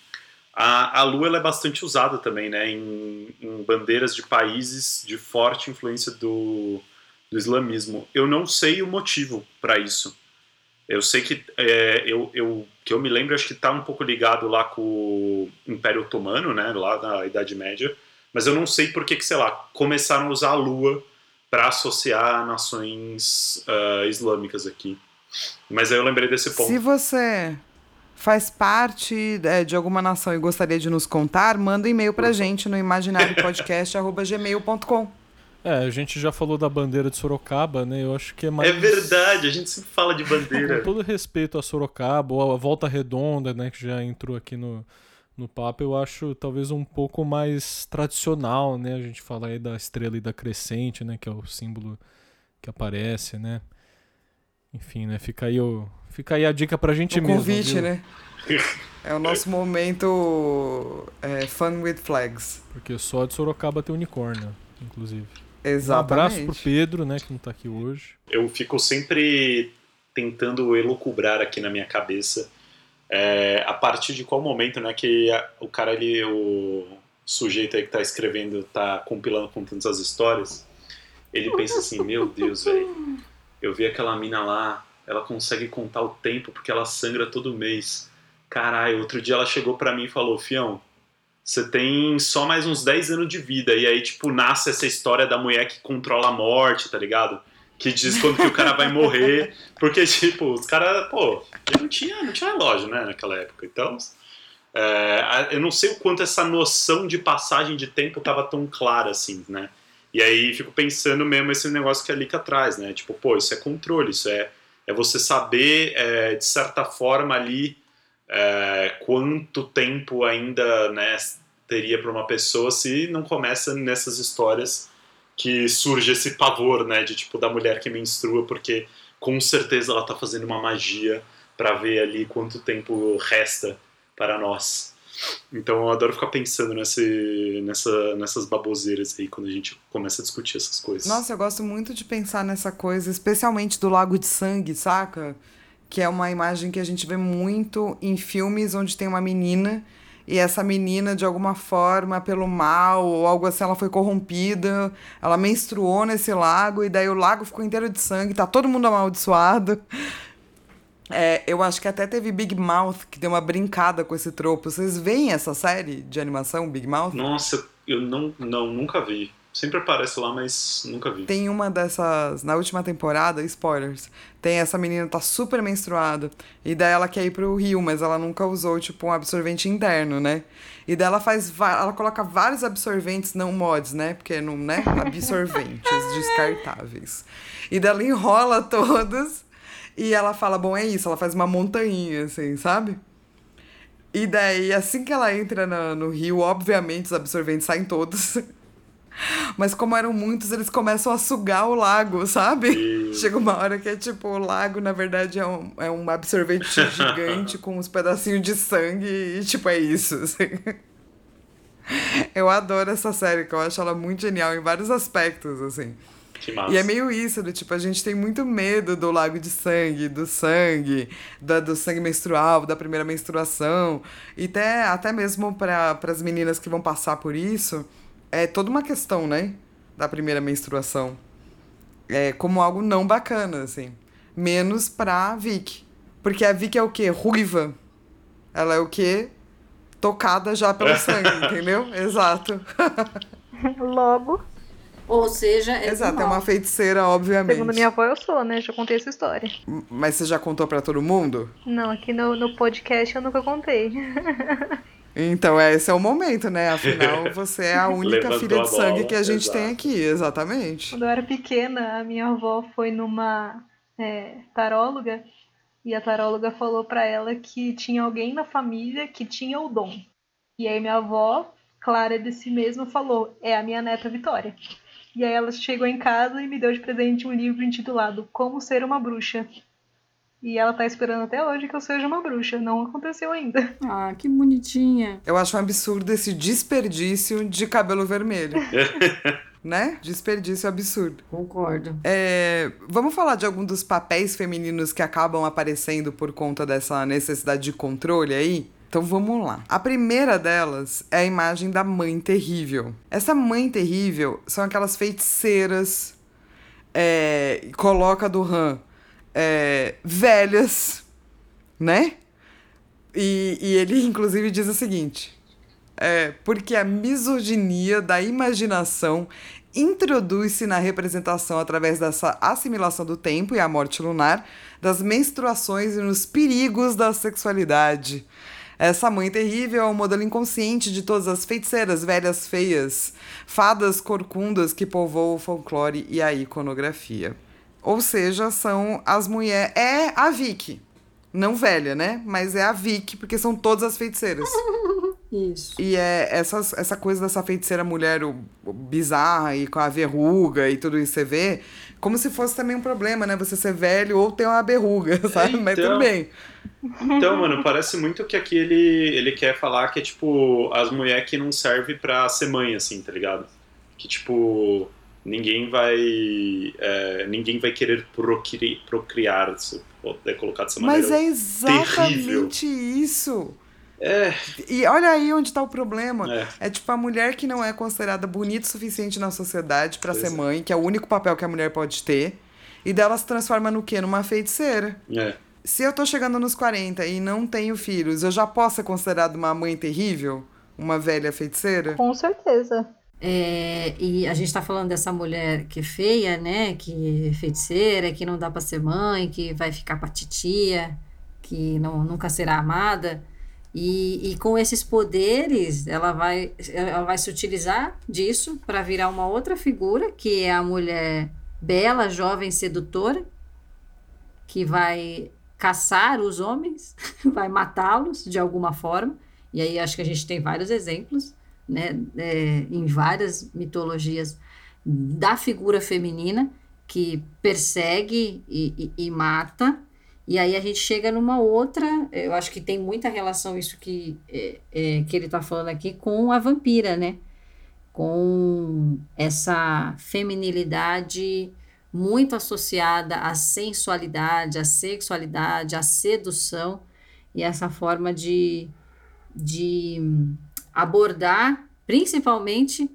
a, a lua ela é bastante usada também, né? Em, em bandeiras de países de forte influência do, do islamismo. Eu não sei o motivo para isso. Eu sei que é, eu, eu, que eu me lembro, acho que está um pouco ligado lá com o Império Otomano, né, lá na Idade Média, mas eu não sei por que, que sei lá, começaram a usar a lua para associar nações uh, islâmicas aqui. Mas aí eu lembrei desse ponto. Se você faz parte é, de alguma nação e gostaria de nos contar, manda um e-mail pra gente no imaginariopodcast.gmail.com. É, a gente já falou da bandeira de Sorocaba, né? Eu acho que é mais. É verdade, a gente sempre fala de bandeira. Com todo respeito a Sorocaba, ou a Volta Redonda, né? Que já entrou aqui no, no papo, eu acho talvez um pouco mais tradicional, né? A gente fala aí da estrela e da crescente, né? Que é o símbolo que aparece, né? Enfim, né? Fica aí, o, fica aí a dica pra gente o mesmo. convite, viu? né? É o nosso momento é, Fun with Flags. Porque só de Sorocaba tem unicórnio, inclusive. Um Exatamente. abraço pro Pedro, né? Que não tá aqui hoje. Eu fico sempre tentando elucubrar aqui na minha cabeça é, a partir de qual momento, né, que a- o cara ali, o sujeito aí que tá escrevendo, tá compilando, contando essas histórias, ele pensa assim, meu Deus, velho, eu vi aquela mina lá, ela consegue contar o tempo porque ela sangra todo mês. Caralho, outro dia ela chegou pra mim e falou, Fião, você tem só mais uns 10 anos de vida. E aí, tipo, nasce essa história da mulher que controla a morte, tá ligado? Que diz quando que o cara vai morrer. Porque, tipo, os caras, pô, não tinha, não tinha relógio, né, naquela época. Então, é, eu não sei o quanto essa noção de passagem de tempo tava tão clara assim, né? E aí fico pensando mesmo esse negócio que a Lika traz, né? Tipo, pô, isso é controle, isso é, é você saber, é, de certa forma ali, é, quanto tempo ainda né, teria para uma pessoa se não começa nessas histórias que surge esse pavor, né, de tipo da mulher que menstrua, porque com certeza ela tá fazendo uma magia para ver ali quanto tempo resta para nós. Então eu adoro ficar pensando nesse, nessa, nessas baboseiras aí quando a gente começa a discutir essas coisas. Nossa, eu gosto muito de pensar nessa coisa, especialmente do Lago de Sangue, saca? Que é uma imagem que a gente vê muito em filmes onde tem uma menina e essa menina, de alguma forma, pelo mal ou algo assim, ela foi corrompida, ela menstruou nesse lago e daí o lago ficou inteiro de sangue, tá todo mundo amaldiçoado. É, eu acho que até teve Big Mouth que deu uma brincada com esse tropo. Vocês veem essa série de animação, Big Mouth? Nossa, eu não, não, nunca vi. Sempre aparece lá, mas nunca vi. Tem uma dessas, na última temporada, spoilers, tem essa menina que tá super menstruada, e daí ela quer ir pro rio, mas ela nunca usou, tipo, um absorvente interno, né? E daí ela faz, ela coloca vários absorventes, não mods, né? Porque não, né? Absorventes descartáveis. E daí ela enrola todos, e ela fala, bom, é isso, ela faz uma montanha, assim, sabe? E daí, assim que ela entra na- no rio, obviamente os absorventes saem todos. Mas como eram muitos, eles começam a sugar o lago, sabe? Chega uma hora que é tipo, o lago, na verdade, é um, é um absorvente gigante com uns pedacinhos de sangue e, tipo, é isso. assim. Eu adoro essa série, que eu acho ela muito genial em vários aspectos, assim. Que massa. E é meio isso, do tipo, a gente tem muito medo do lago de sangue, do sangue, da, do sangue menstrual, da primeira menstruação. E até, até mesmo para as meninas que vão passar por isso, é toda uma questão, né? Da primeira menstruação. É como algo não bacana, assim. Menos pra Vic. Porque a Vic é o quê? Ruiva. Ela é o quê? Tocada já pelo sangue, entendeu? Exato. Logo, Ou seja, é Exato, é uma feiticeira, obviamente. segundo minha avó, eu sou, né? Já contei essa história. Mas você já contou pra todo mundo? Não, aqui no, no podcast eu nunca contei. Então, esse é o momento, né? Afinal, você é a única filha de sangue bola, que a gente exato. tem aqui, exatamente. Quando eu era pequena, a minha avó foi numa é, taróloga e a taróloga falou pra ela que tinha alguém na família que tinha o dom. E aí minha avó, clara de si mesma, falou: é a minha neta Vitória. E aí ela chegou em casa e me deu de presente um livro intitulado Como Ser uma Bruxa. E ela tá esperando até hoje que eu seja uma bruxa. Não aconteceu ainda. Ah, que bonitinha. Eu acho um absurdo esse desperdício de cabelo vermelho. né? Desperdício absurdo. Concordo. É, vamos falar de algum dos papéis femininos que acabam aparecendo por conta dessa necessidade de controle aí? Então vamos lá. A primeira delas é a imagem da mãe terrível. Essa mãe terrível são aquelas feiticeiras, é, coloca do Han, é, velhas, né? E, e ele inclusive diz o seguinte: É, porque a misoginia da imaginação introduz-se na representação através dessa assimilação do tempo e a morte lunar, das menstruações e nos perigos da sexualidade. Essa mãe terrível é o modelo inconsciente de todas as feiticeiras velhas feias, fadas corcundas que povoam o folclore e a iconografia. Ou seja, são as mulheres. É a Vicky. Não velha, né? Mas é a Vicky, porque são todas as feiticeiras. Isso. E é essas, essa coisa dessa feiticeira mulher o, o bizarra e com a verruga e tudo isso você vê, como se fosse também um problema, né? Você ser velho ou ter uma verruga, sabe? Mas tudo então. bem. Então, mano, parece muito que aqui ele, ele quer falar que é tipo as mulheres que não servem pra ser mãe, assim, tá ligado? Que tipo, ninguém vai. É, ninguém vai querer procri, procriar, se poder colocar dessa maneira. Mas é exatamente terrível. isso. É. E olha aí onde tá o problema. É. É, tipo a mulher que não é considerada bonita o suficiente na sociedade pra Pois ser é. mãe, que é o único papel que a mulher pode ter. E dela se transforma no quê? Numa feiticeira. É. Se eu tô chegando nos 40 e não tenho filhos, eu já posso ser considerada uma mãe terrível? Uma velha feiticeira? Com certeza. É, e a gente está falando dessa mulher que é feia, né? Que é feiticeira, que não dá para ser mãe, que vai ficar com a titia, que não, nunca será amada. E, e com esses poderes, ela vai, ela vai se utilizar disso para virar uma outra figura, que é a mulher bela, jovem, sedutora, que vai caçar os homens, vai matá-los de alguma forma. E aí acho que a gente tem vários exemplos, né, é, em várias mitologias da figura feminina que persegue e, e, e mata. E aí a gente chega numa outra, eu acho que tem muita relação isso que, é, é, que ele está falando aqui com a vampira, né? Com essa feminilidade muito associada à sensualidade, à sexualidade, à sedução e essa forma de, de abordar principalmente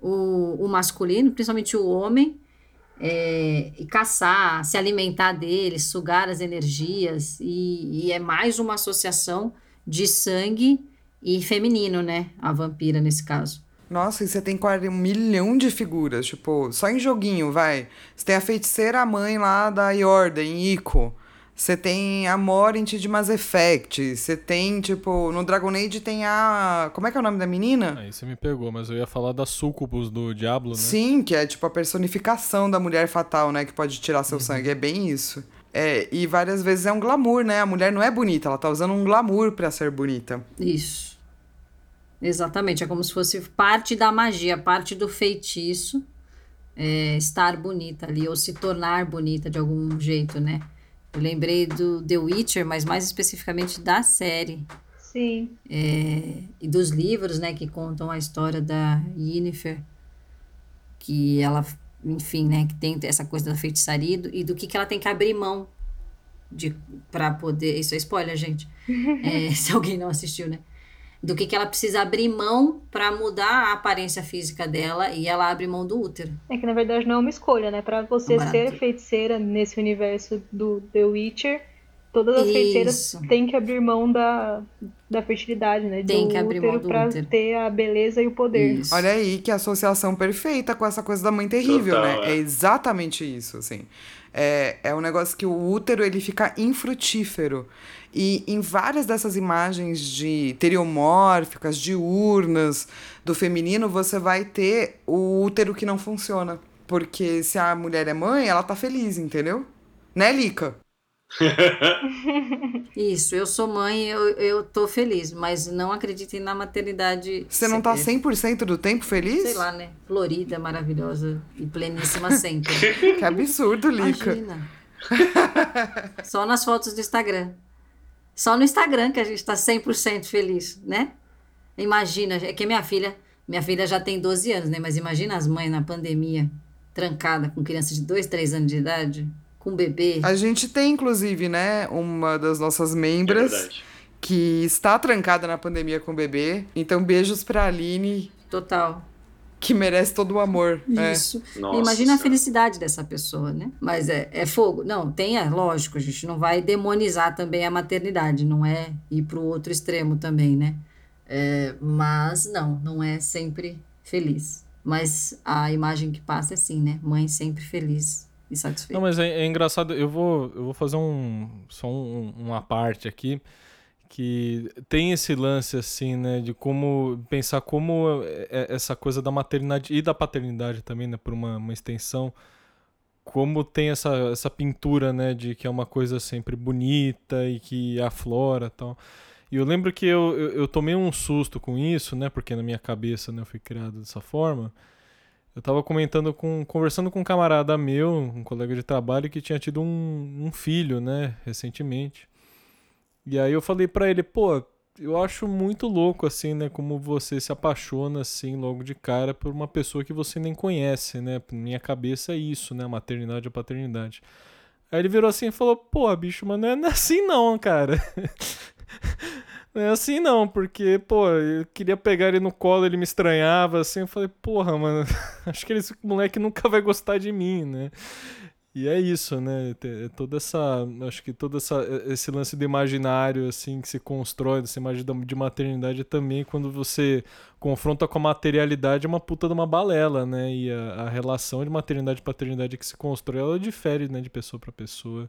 o, o masculino, principalmente o homem, é, e caçar, se alimentar dele, sugar as energias, e, e é mais uma associação de sangue e feminino, né? A vampira nesse caso. Nossa, e você tem quase um milhão de figuras, tipo, só em joguinho, vai. Você tem a feiticeira mãe lá da Yorda, em Ico. Você tem a Morint de Mass Effect. Você tem, tipo, no Dragon Age tem a. Como é que é o nome da menina? Aí você me pegou, mas eu ia falar da Sucubus do Diablo, né? Sim, que é tipo a personificação da mulher fatal, né? Que pode tirar seu sangue. É bem isso. É, e várias vezes é um glamour, né? A mulher não é bonita, ela tá usando um glamour pra ser bonita. Isso. Exatamente, é como se fosse parte da magia, parte do feitiço, é, estar bonita ali, ou se tornar bonita de algum jeito, né? Eu lembrei do The Witcher, mas mais especificamente da série. Sim. É, e dos livros, né, que contam a história da Yennefer, que ela, enfim, né, que tem essa coisa da feitiçaria e do, e do que, que ela tem que abrir mão de para poder, isso é spoiler, gente, é, se alguém não assistiu, né, do que, que ela precisa abrir mão para mudar a aparência física dela e ela abre mão do útero. É que na verdade não é uma escolha, né? Pra você ser feiticeira nesse universo do The Witcher, todas as Isso. feiticeiras têm que abrir mão da, da fertilidade, né? Tem do que abrir mão útero do pra útero. ter a beleza e o poder. Isso. Olha aí que associação perfeita com essa coisa da mãe terrível, Total, né? é. É exatamente isso, assim. É, é um negócio que o útero ele fica infrutífero. E em várias dessas imagens de teriomórficas, diurnas, do feminino, você vai ter o útero que não funciona. Porque se a mulher é mãe, ela tá feliz, entendeu? Né, Lica? Isso, eu sou mãe, eu, eu tô feliz, mas não acreditem na maternidade. Você não tá se- 100% do tempo feliz? Sei lá, né? Florida, maravilhosa e pleníssima sempre. Que absurdo, Lica. Imagina. Só nas fotos do Instagram. Só no Instagram que a gente tá 100% feliz, né? Imagina, é que minha filha, minha filha já tem 12 anos, né? Mas imagina as mães na pandemia, trancada com criança de 2, 3 anos de idade, com bebê. A gente tem, inclusive, né, uma das nossas É membras verdade. que está trancada na pandemia com o bebê. Então, beijos pra Aline, Total. que merece todo o amor. né? Isso. Nossa Imagina a felicidade dessa pessoa, né? Mas é, é fogo. Não, tem, é lógico, a gente não vai demonizar também a maternidade, não é ir para o outro extremo também, né? É, mas não, não é sempre feliz. Mas a imagem que passa é assim, né? Mãe sempre feliz e satisfeita. Não, mas é, é engraçado. Eu vou, eu vou fazer um, só um, uma parte aqui que tem esse lance assim, né, de como pensar como é, é, essa coisa da maternidade e da paternidade também, né, por uma, uma extensão, como tem essa, essa pintura, né, de que é uma coisa sempre bonita e que aflora, tal. E eu lembro que eu, eu, eu, tomei um susto com isso, né? Porque na minha cabeça né, eu fui criado dessa forma. Eu tava comentando com. conversando com um camarada meu, um colega de trabalho, que tinha tido um, um filho, né, recentemente. E aí eu falei para ele, pô, eu acho muito louco, assim, né? Como você se apaixona, assim, logo de cara por uma pessoa que você nem conhece, né? Minha cabeça é isso, né? A maternidade e a paternidade. Aí ele virou assim e falou, pô, bicho, mas não é assim não, cara. Não é assim não, porque, pô, eu queria pegar ele no colo, ele me estranhava, assim, eu falei, porra, mano, acho que esse moleque nunca vai gostar de mim, né? E é isso, né? É toda essa, acho que todo essa, esse lance do imaginário, assim, que se constrói, dessa imagem de maternidade também, quando você confronta com a materialidade, é uma puta de uma balela, né? E a, a relação de maternidade e paternidade que se constrói, ela difere, né, de pessoa para pessoa.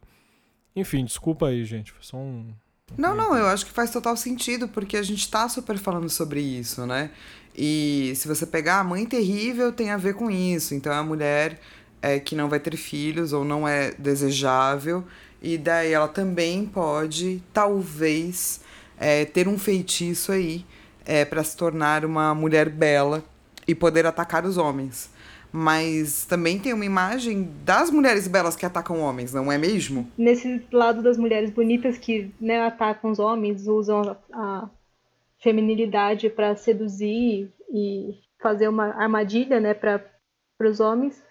Enfim, desculpa aí, gente, foi só um, não, não, eu acho que faz total sentido, porque a gente tá super falando sobre isso, né? E se você pegar a mãe terrível, tem a ver com isso. Então é a mulher é, que não vai ter filhos ou não é desejável, e daí ela também pode, talvez, é, ter um feitiço aí é, para se tornar uma mulher bela e poder atacar os homens mas também tem uma imagem das mulheres belas que atacam homens, não é mesmo? Nesse lado das mulheres bonitas que né, atacam os homens, usam a, feminilidade para seduzir e fazer uma armadilha né, para os homens,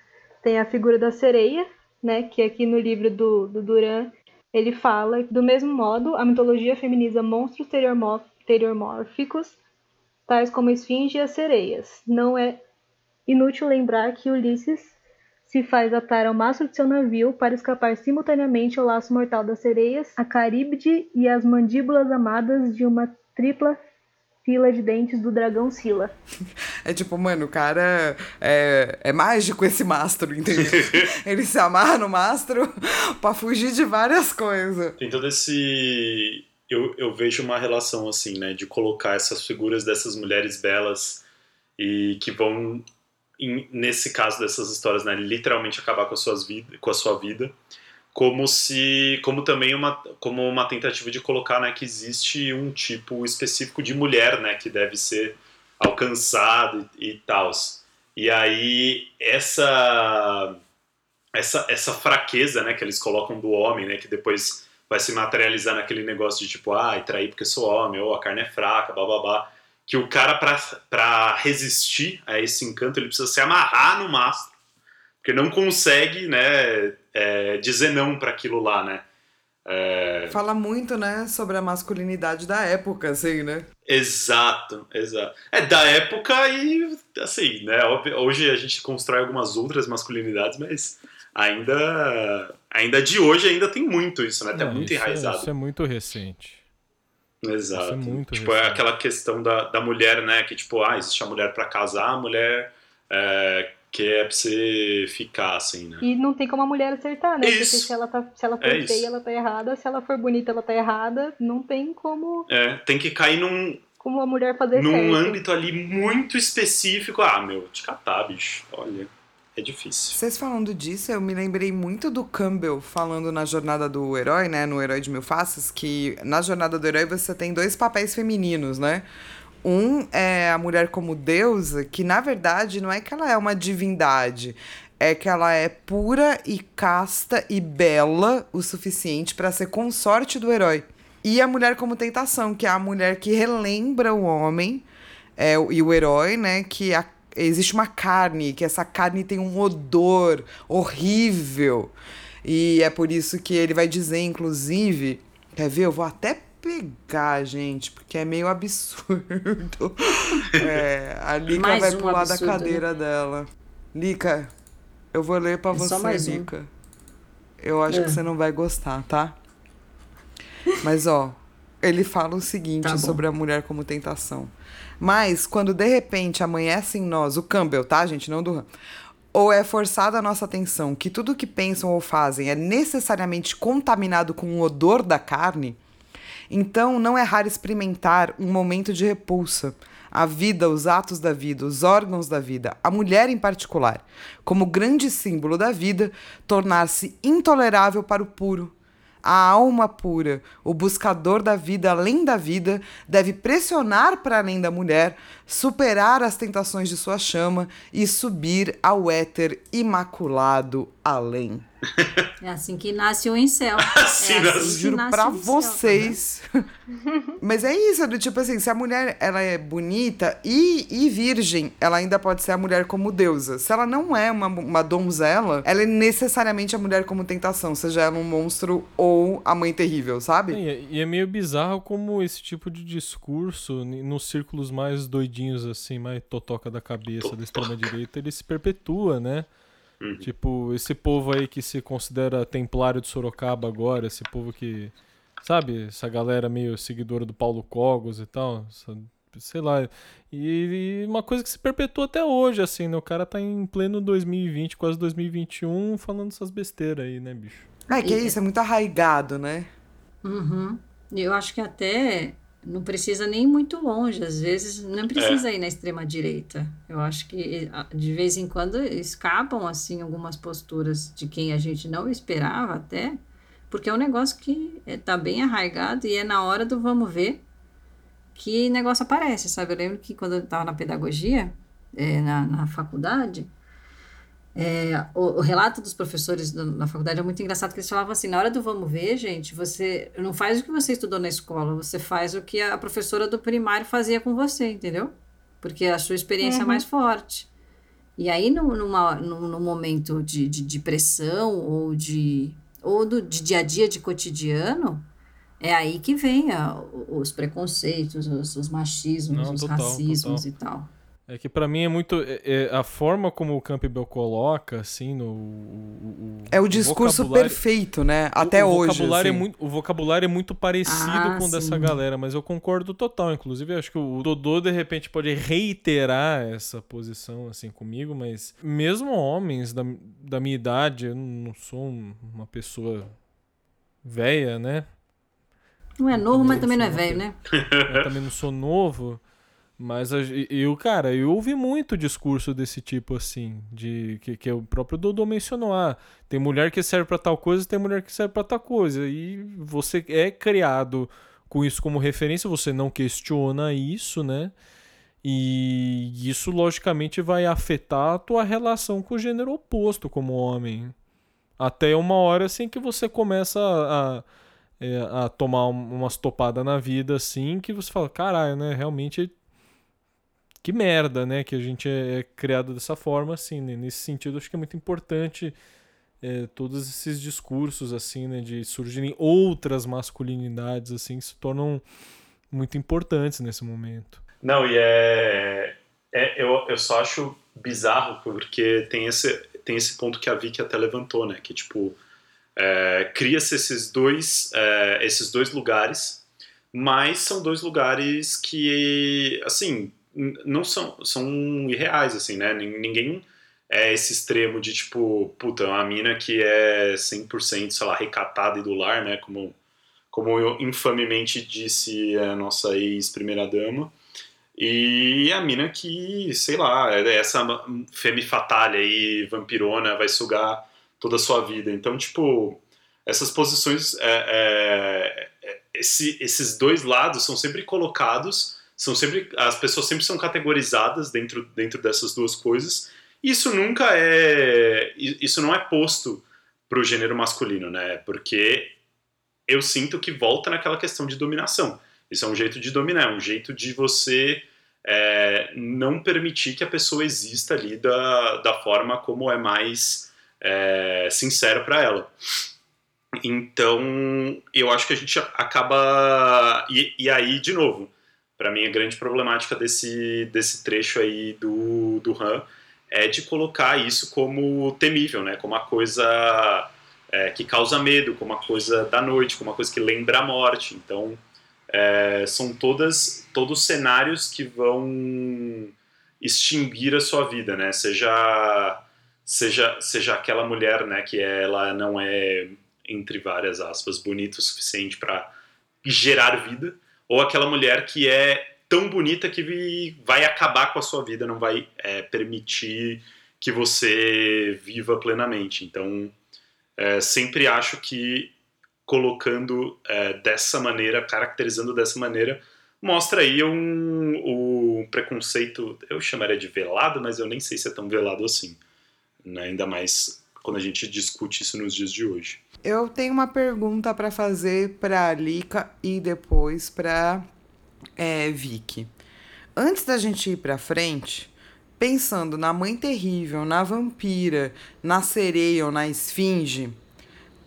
tem a figura da sereia, né, que aqui no livro do, do Duran ele fala do mesmo modo, a mitologia feminiza monstros teriomórficos, tais como a esfinge e as sereias. Não é Inútil lembrar que Ulisses se faz atar ao mastro de seu navio para escapar simultaneamente ao laço mortal das sereias, a Caríbide e as mandíbulas amadas de uma tripla fila de dentes do dragão Sila. É tipo, mano, o cara é, é mágico esse mastro, entendeu? Ele se amarra no mastro pra fugir de várias coisas. Tem todo esse. Eu, eu vejo uma relação assim, né? De colocar essas figuras dessas mulheres belas e que vão em, nesse caso dessas histórias, né, literalmente acabar com, as suas vida, com a sua vida, como se, como também uma, como uma tentativa de colocar, né, que existe um tipo específico de mulher, né, que deve ser alcançado e, e tal. E aí essa essa essa fraqueza, né, que eles colocam do homem, né, que depois vai se materializar naquele negócio de tipo, ah, trair porque sou homem, ou a carne é fraca, blá blá blá que o cara, para resistir a esse encanto, ele precisa se amarrar no mastro, porque não consegue né, é, dizer não para aquilo lá, né? É... Fala muito, né, sobre a masculinidade da época, assim, né? Exato, exato. É da época e, assim, né, hoje a gente constrói algumas outras masculinidades, mas ainda, ainda de hoje ainda tem muito isso, né? Tá é, muito enraizado. É, isso é muito recente. Exato. É tipo, é aquela questão da, da mulher, né? Que, tipo, ah, existe a mulher para casar, a mulher é, quer pra você ficar, assim, né? E não tem como a mulher acertar, né? Isso. Porque se ela, tá, se ela for é feia, ela tá errada. Se ela for bonita, ela tá errada. Não tem como... É, tem que cair num... Como a mulher fazer Num certo. âmbito ali muito específico. Ah, meu, te catar, bicho. Olha é difícil. Vocês falando disso, eu me lembrei muito do Campbell falando na jornada do herói, né? No Herói de Mil Faces, que na jornada do herói você tem dois papéis femininos, né? Um é a mulher como deusa, que na verdade não é que ela é uma divindade, é que ela é pura e casta e bela o suficiente para ser consorte do herói. E a mulher como tentação, que é a mulher que relembra o homem é, e o herói, né? Que a existe uma carne, que essa carne tem um odor horrível. E é por isso que ele vai dizer, inclusive, quer ver? Eu vou até pegar, gente, porque é meio absurdo. é, a mais vai um pular absurdo, da cadeira né? dela. Lica, eu vou ler para é você, Lica. Um. Eu acho é. que você não vai gostar, tá? Mas ó, ele fala o seguinte Tá sobre a mulher como tentação. Mas, quando de repente amanhece em nós, o Campbell, tá, gente? Não do. Ou é forçada a nossa atenção que tudo que pensam ou fazem é necessariamente contaminado com o odor da carne, então não é raro experimentar um momento de repulsa. A vida, os atos da vida, os órgãos da vida, a mulher em particular, como grande símbolo da vida, tornar-se intolerável para o puro. A alma pura, o buscador da vida além da vida, deve pressionar para além da mulher, superar as tentações de sua chama e subir ao éter imaculado além. É assim que nasce o incel. Assim é nasce. assim que Juro nasce pra tá vocês. Mas é isso, do tipo assim, se a mulher ela é bonita e, e virgem, ela ainda pode ser a mulher como deusa. Se ela não é uma, uma donzela, ela é necessariamente a mulher como tentação, seja ela um monstro ou a mãe terrível, sabe? E é- e é meio bizarro como esse tipo de discurso, nos círculos mais doidinhos, assim, mais totoca da cabeça da extrema-direita, ele se perpetua, né? Uhum. Tipo, esse povo aí que se considera templário de Sorocaba agora, esse povo que, sabe, essa galera meio seguidora do Paulo Cogos e tal, essa- sei lá. E, e uma coisa que se perpetua até hoje, assim, né? O cara tá em pleno 2020, quase 2021, falando essas besteiras aí, né, bicho? É que é E- isso, é muito arraigado, né? Uhum. Eu acho que até não precisa nem muito longe, às vezes não precisa ir na extrema direita. Eu acho que ah, de vez em quando escapam assim algumas posturas de quem a gente não esperava até, porque é um negócio que está bem arraigado e é na hora do vamos ver que negócio aparece, sabe? Eu lembro que quando eu estava na pedagogia, eh, na, na faculdade, é, o, o relato dos professores do- na faculdade é muito engraçado, que eles falavam assim, na hora do vamos ver, gente, você não faz o que você estudou na escola, você faz o que a professora do primário fazia com você, entendeu? Porque a sua experiência é Uhum. mais forte. E aí, no, numa, num, num momento de, de, de pressão ou de ou do, de dia a dia, de cotidiano, é aí que vem a- os preconceitos, os, os machismos, Não, os total, racismos total. e tal. É que pra mim é muito. é- é a forma como o Campbell coloca, assim, no. o- o- É o discurso vocabulário- perfeito, né? o- Até o hoje. Vocabulário assim. é muito, o vocabulário é muito parecido Ah, com o dessa galera, mas eu concordo total. Inclusive, acho que o Dodô, de repente, pode reiterar essa posição, assim, comigo, mas mesmo homens da, da minha idade, eu não sou um- uma pessoa velha, né? Não é novo, mas também não é velho, né? eu também não sou novo, mas eu, cara, eu ouvi muito discurso desse tipo assim, de que, que o próprio Dodô mencionou, ah, tem mulher que serve pra tal coisa, tem mulher que serve pra tal coisa, e você é criado com isso como referência, você não questiona isso, né? E isso logicamente vai afetar a tua relação com o gênero oposto como homem. Até uma hora assim que você começa a, a é, a tomar um- umas topadas na vida assim que você fala, caralho, né? Realmente que merda, né? Que a gente é, é criado dessa forma, assim, né? Nesse sentido, acho que é muito importante é, todos esses discursos, assim, né? De surgirem outras masculinidades, assim, que se tornam muito importantes nesse momento. Não, e é. é- eu, eu só acho bizarro porque tem esse, tem esse ponto que a Vicky até levantou, né? Que, tipo, é, cria-se esses dois, é, esses dois lugares, mas são dois lugares que, assim, não são, são irreais, assim, né? Nin- Ninguém é esse extremo de, tipo, puta, uma mina que é 100%, sei lá, recatada e do lar, né? Como, como eu infamemente disse a nossa ex-primeira-dama. E a mina que, sei lá, é essa femme fatale aí, vampirona, vai sugar toda a sua vida. Então, tipo, essas posições, é, é, é, esse- esses dois lados são sempre colocados, são sempre, as pessoas sempre são categorizadas dentro, dentro dessas duas coisas. Isso nunca é, isso não é posto pro gênero masculino, né? Porque eu sinto que volta naquela questão de dominação. Isso é um jeito de dominar, é um jeito de você é, não permitir que a pessoa exista ali da, da forma como é mais é, sincero para ela. Então, eu acho que a gente acaba. E, e aí, de novo, para mim a grande problemática desse, desse trecho aí do, do Han é de colocar isso como temível, né? Como uma coisa é, que causa medo, como uma coisa da noite, como uma coisa que lembra a morte. Então, é, são todas todos cenários que vão extinguir a sua vida, né? Seja seja seja aquela mulher, né, que ela não é entre várias aspas bonita o suficiente para gerar vida, ou aquela mulher que é tão bonita que vai acabar com a sua vida, não vai é, permitir que você viva plenamente. Então, é, sempre acho que colocando é, dessa maneira, caracterizando dessa maneira, mostra aí um, um preconceito, eu chamaria de velado, mas eu nem sei se é tão velado assim. Né? Ainda mais quando a gente discute isso nos dias de hoje. Eu tenho uma pergunta para fazer para a Lika e depois para é, Vicky. Antes da gente ir para frente, pensando na Mãe Terrível, na Vampira, na Sereia ou na Esfinge,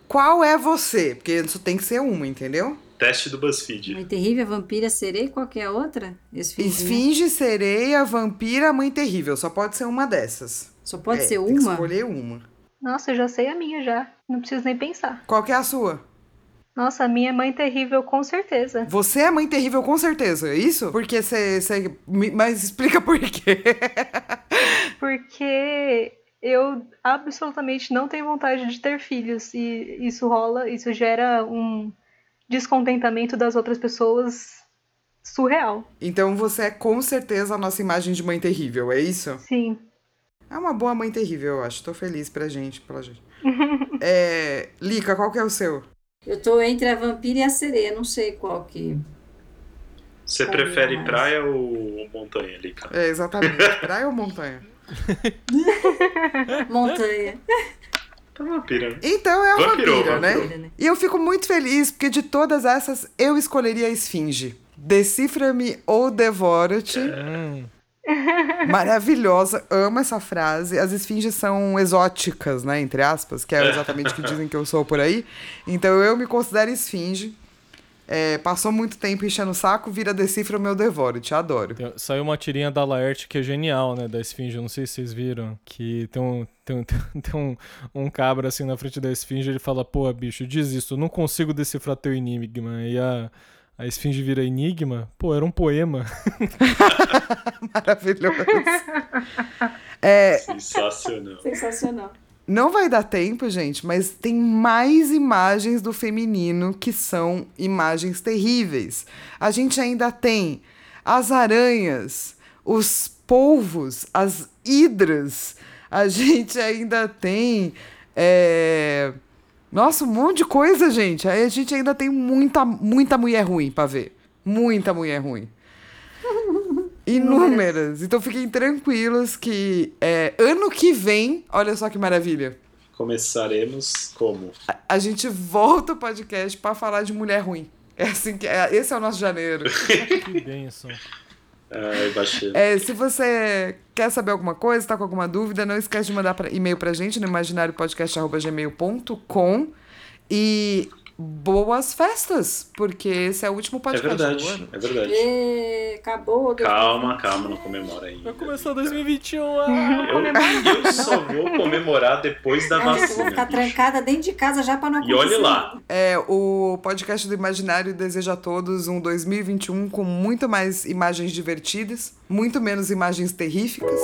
qual é você? Porque só tem que ser uma, entendeu? Teste do BuzzFeed. Mãe Terrível, Vampira, Sereia, qual que é a outra? Esfinge, Esfinge Sereia, Vampira, Mãe Terrível. Só pode ser uma dessas. Só pode é, ser tem uma? escolher uma. Nossa, eu já sei a minha já. Não preciso nem pensar. Qual que é a sua? Nossa, a minha é mãe terrível, com certeza. Você é mãe terrível, com certeza, é isso? Porque você. Mas explica por quê. Porque eu absolutamente não tenho vontade de ter filhos. E isso rola, isso gera um descontentamento das outras pessoas surreal. Então você é com certeza a nossa imagem de mãe terrível, é isso? Sim. É uma boa mãe terrível, eu acho. Tô feliz pra gente, pela gente. é, Lica, qual que é o seu? Eu tô entre a vampira e a sereia, não sei qual que. Você prefere mais. praia ou montanha, Lica? É, exatamente. praia ou montanha? montanha. É vampira, né? Então é a Vampirou, vampira, né? vampirou. E eu fico muito feliz, porque de todas essas, eu escolheria a esfinge. Decifra-me ou devora-te. Hum. Maravilhosa, amo essa frase. As esfinges são exóticas, né? Entre aspas, que é exatamente o que dizem que eu sou por aí. Então eu me considero esfinge. É, passou muito tempo enchendo o saco, vira decifra o meu devoro, te adoro. Saiu uma tirinha da Laerte que é genial, né? Da Esfinge, eu não sei se vocês viram. Que tem um, tem um, tem um, um cabra assim na frente da Esfinge ele fala: Pô, bicho, desisto, eu não consigo decifrar teu enigma. E a, a Esfinge vira enigma. Pô, era um poema. Maravilhoso. É, Sensacional. Sensacional. Não vai dar tempo, gente, mas tem mais imagens do feminino que são imagens terríveis. A gente ainda tem as aranhas, os polvos, as hidras. A gente ainda tem. é, Nossa, um monte de coisa, gente. Aí a gente ainda tem muita, muita mulher ruim pra ver. Muita mulher ruim. Inúmeras. Então fiquem tranquilos que é, ano que vem, olha só que maravilha. Começaremos como? A gente volta o podcast pra falar de mulher ruim. É assim que é, esse é o nosso janeiro. que bênção. É, se você quer saber alguma coisa, tá com alguma dúvida, não esquece de mandar e-mail pra gente no imaginariopodcast.gmail.com e boas festas, porque esse é o último É podcast do verdade, ano. é verdade. E... Acabou. Calma, calma, não comemora ainda. Vai começar 2021. ah! Eu, eu só vou comemorar depois da É, eu vou vacina. ficar bicho. trancada dentro de casa já pra não E acontecer olhe lá. É, o podcast do Imaginário deseja a todos um 2021 com muito mais imagens divertidas, muito menos imagens terríficas.